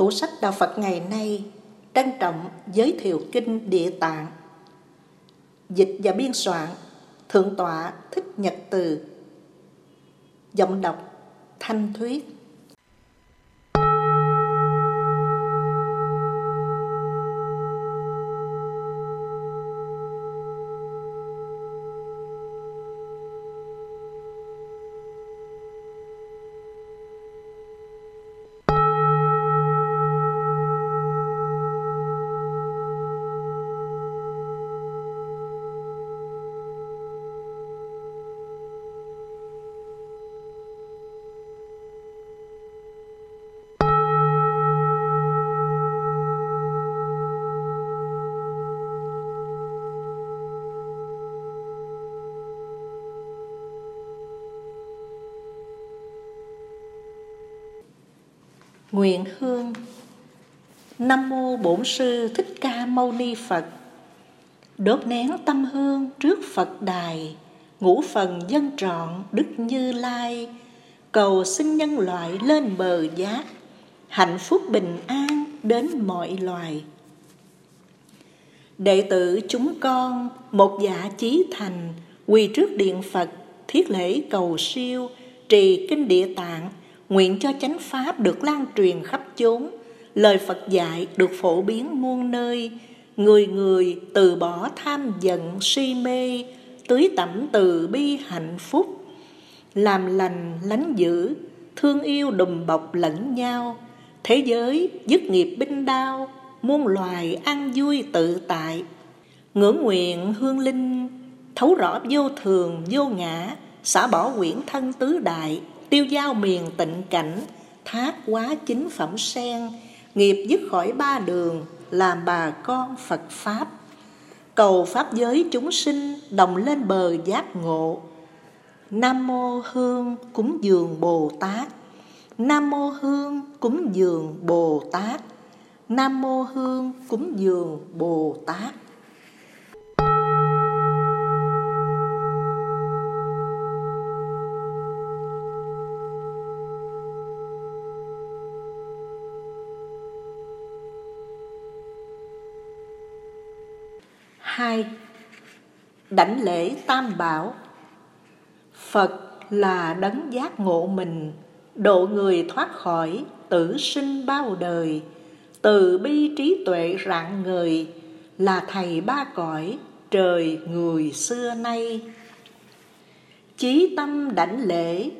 Tủ sách Đạo Phật ngày nay trân trọng giới thiệu kinh Địa Tạng. Dịch và biên soạn, Thượng tọa Thích Nhật Từ Giọng đọc Thanh Thuyết Nguyện hương Nam mô Bổn sư Thích Ca Mâu Ni Phật. Đốt nén tâm hương trước Phật đài, ngũ phần dân trọn Đức Như Lai, cầu xin nhân loại lên bờ giác, hạnh phúc bình an đến mọi loài. Đệ tử chúng con một dạ chí thành, quỳ trước điện Phật, thiết lễ cầu siêu, trì kinh địa tạng Nguyện cho chánh pháp được lan truyền khắp chốn, lời Phật dạy được phổ biến muôn nơi, người người từ bỏ tham giận si mê, tưới tẩm từ bi hạnh phúc, làm lành lánh dữ, thương yêu đùm bọc lẫn nhau, thế giới dứt nghiệp binh đao, muôn loài an vui tự tại. Ngưỡng nguyện hương linh, thấu rõ vô thường vô ngã, xả bỏ quyển thân tứ đại, tiêu giao miền tịnh cảnh, thác quá chính phẩm sen, nghiệp dứt khỏi ba đường, làm bà con phật pháp. Cầu pháp giới chúng sinh đồng lên bờ giác ngộ. Nam mô hương cúng dường bồ tát. Nam mô hương cúng dường bồ tát. Nam mô hương cúng dường bồ tát. Hai, Đảnh lễ tam bảo. Phật là đấng giác ngộ mình, Độ người thoát khỏi tử sinh bao đời. Từ bi trí tuệ rạng người Là thầy ba cõi trời người xưa nay. Chí tâm đảnh lễ,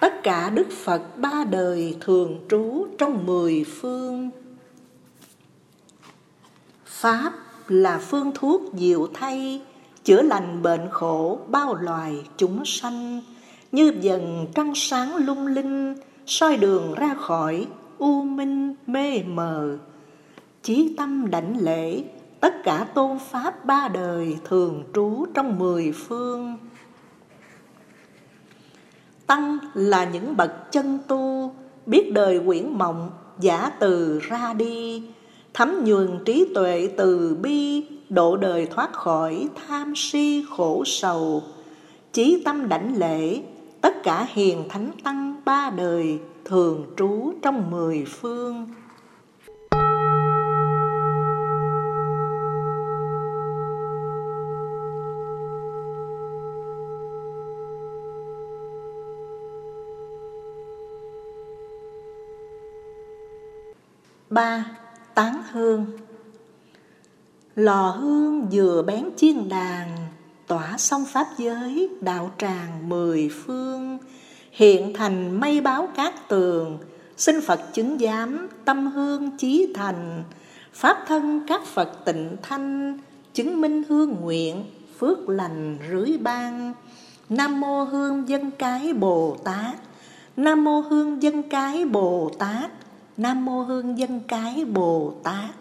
Tất cả Đức Phật ba đời thường trú trong mười phương. Pháp là phương thuốc diệu thay, chữa lành bệnh khổ bao loài chúng sanh. Như dần trăng sáng lung linh, soi đường ra khỏi u minh mê mờ. Chí tâm đảnh lễ, tất cả tôn pháp ba đời thường trú trong mười phương. Tăng là những bậc chân tu, biết đời quyển mộng giả từ ra đi thấm nhuần trí tuệ từ bi, độ đời thoát khỏi tham si khổ sầu. Chí tâm đảnh lễ, tất cả hiền thánh tăng ba đời thường trú trong mười phương. Ba tán hương. Lò hương vừa bén chiên đàn, tỏa xong pháp giới, đạo tràng mười phương. Hiện thành mây báo cát tường, xin phật chứng giám, tâm hương chí thành. Pháp thân các phật tịnh thanh, chứng minh hương nguyện, phước lành rưới ban. Nam mô hương dân cái bồ tát, nam mô hương dân cái bồ tát. Nam Mô Hương Dân Cái Bồ Tát.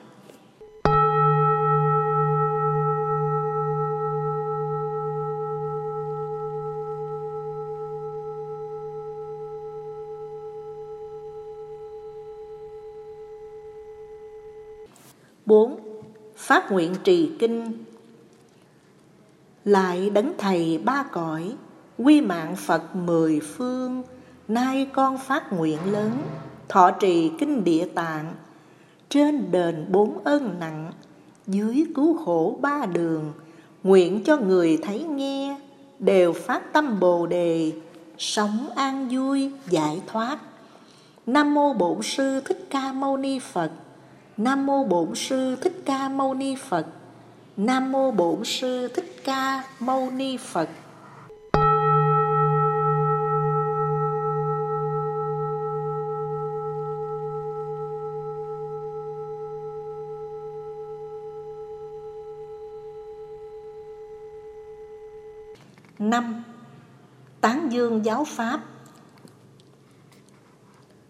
Bốn Phát nguyện trì kinh. Lại đấng thầy ba cõi, Quy mạng Phật mười phương, Nay con phát nguyện lớn thọ trì kinh địa tạng. Trên đền bốn ơn nặng, dưới cứu khổ ba đường, nguyện cho người thấy nghe, đều phát tâm bồ đề, sống an vui, giải thoát. Nam mô bổn sư thích ca mâu ni phật. Nam mô bổn sư thích ca mâu ni phật. Nam mô bổn sư thích ca mâu ni phật. Năm Tán dương giáo Pháp.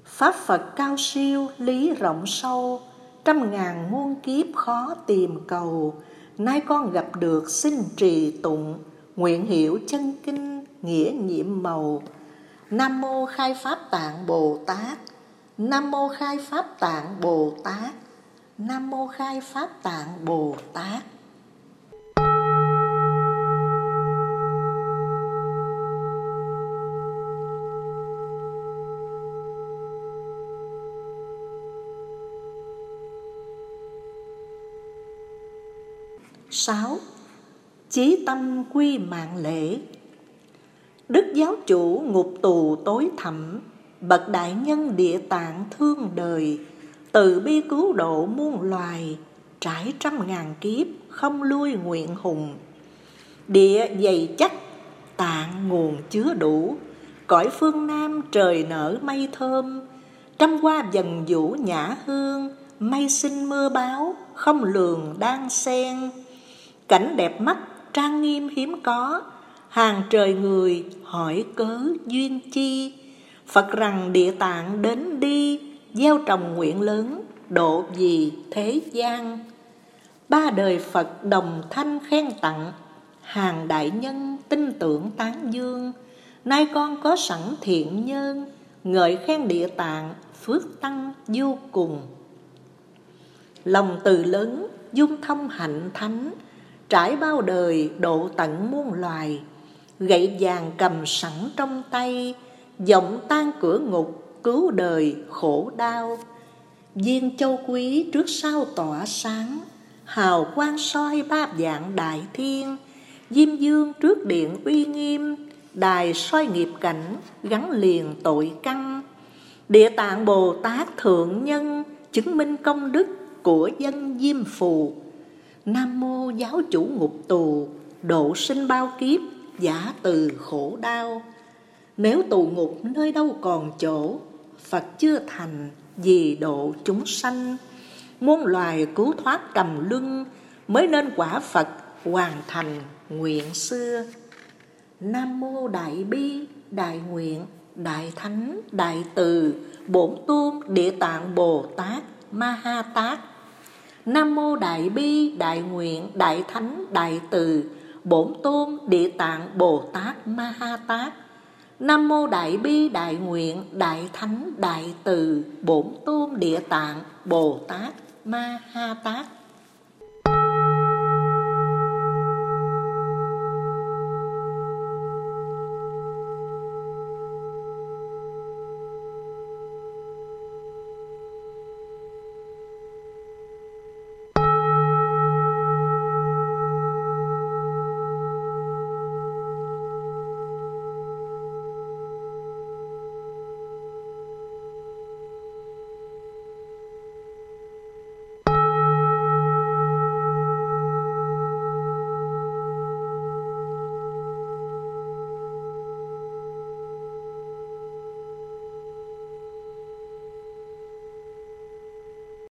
Pháp Phật cao siêu, lý rộng sâu, Trăm ngàn muôn kiếp khó tìm cầu, Nay con gặp được xin trì tụng, Nguyện hiểu chân kinh, nghĩa nhiệm màu. Nam Mô Khai Pháp Tạng Bồ Tát. Nam Mô Khai Pháp Tạng Bồ Tát. Nam Mô Khai Pháp Tạng Bồ Tát. 6. Chí tâm quy mạng lễ Đức giáo chủ ngục tù tối thẳm Bậc đại nhân địa tạng thương đời, Từ bi cứu độ muôn loài, Trải trăm ngàn kiếp không lui nguyện hùng Địa dày chắc, tạng nguồn chứa đủ, Cõi phương Nam trời nở mây thơm, Trăm hoa dần vũ nhã hương, Mây sinh mưa báo, không lường đang xen Cảnh đẹp mắt, trang nghiêm hiếm có. Hàng trời người hỏi cớ duyên chi. Phật rằng địa tạng đến đi, Gieo trồng nguyện lớn, độ gì thế gian. Ba đời Phật đồng thanh khen tặng, Hàng đại nhân tin tưởng tán dương. Nay con có sẵn thiện nhân, Ngợi khen địa tạng, phước tăng vô cùng. Lòng từ lớn, dung thông hạnh thánh Trải bao đời độ tận muôn loài. Gậy vàng cầm sẵn trong tay, Giọng tan cửa ngục cứu đời khổ đau. Viên châu quý trước sau tỏa sáng, Hào quang soi ba dạng đại thiên. Diêm dương trước điện uy nghiêm, Đài soi nghiệp cảnh gắn liền tội căn. Địa tạng Bồ Tát Thượng Nhân Chứng minh công đức của dân Diêm Phù. Nam mô giáo chủ ngục tù Độ sinh bao kiếp giả từ khổ đau. Nếu tù ngục nơi đâu còn chỗ Phật chưa thành vì độ chúng sanh. Muôn loài cứu thoát cầm luân Mới nên quả Phật hoàn thành nguyện xưa. Nam mô Đại Bi, Đại Nguyện, Đại Thánh, Đại Từ Bổn Tôn Địa Tạng Bồ Tát, Ma Ha Tát. Nam mô Đại Bi, Đại Nguyện, Đại Thánh, Đại Từ, Bổn Tôn, Địa Tạng, Bồ Tát, Ma Ha Tát. Nam mô Đại Bi, Đại Nguyện, Đại Thánh, Đại Từ, Bổn Tôn, Địa Tạng, Bồ Tát, Ma Ha Tát.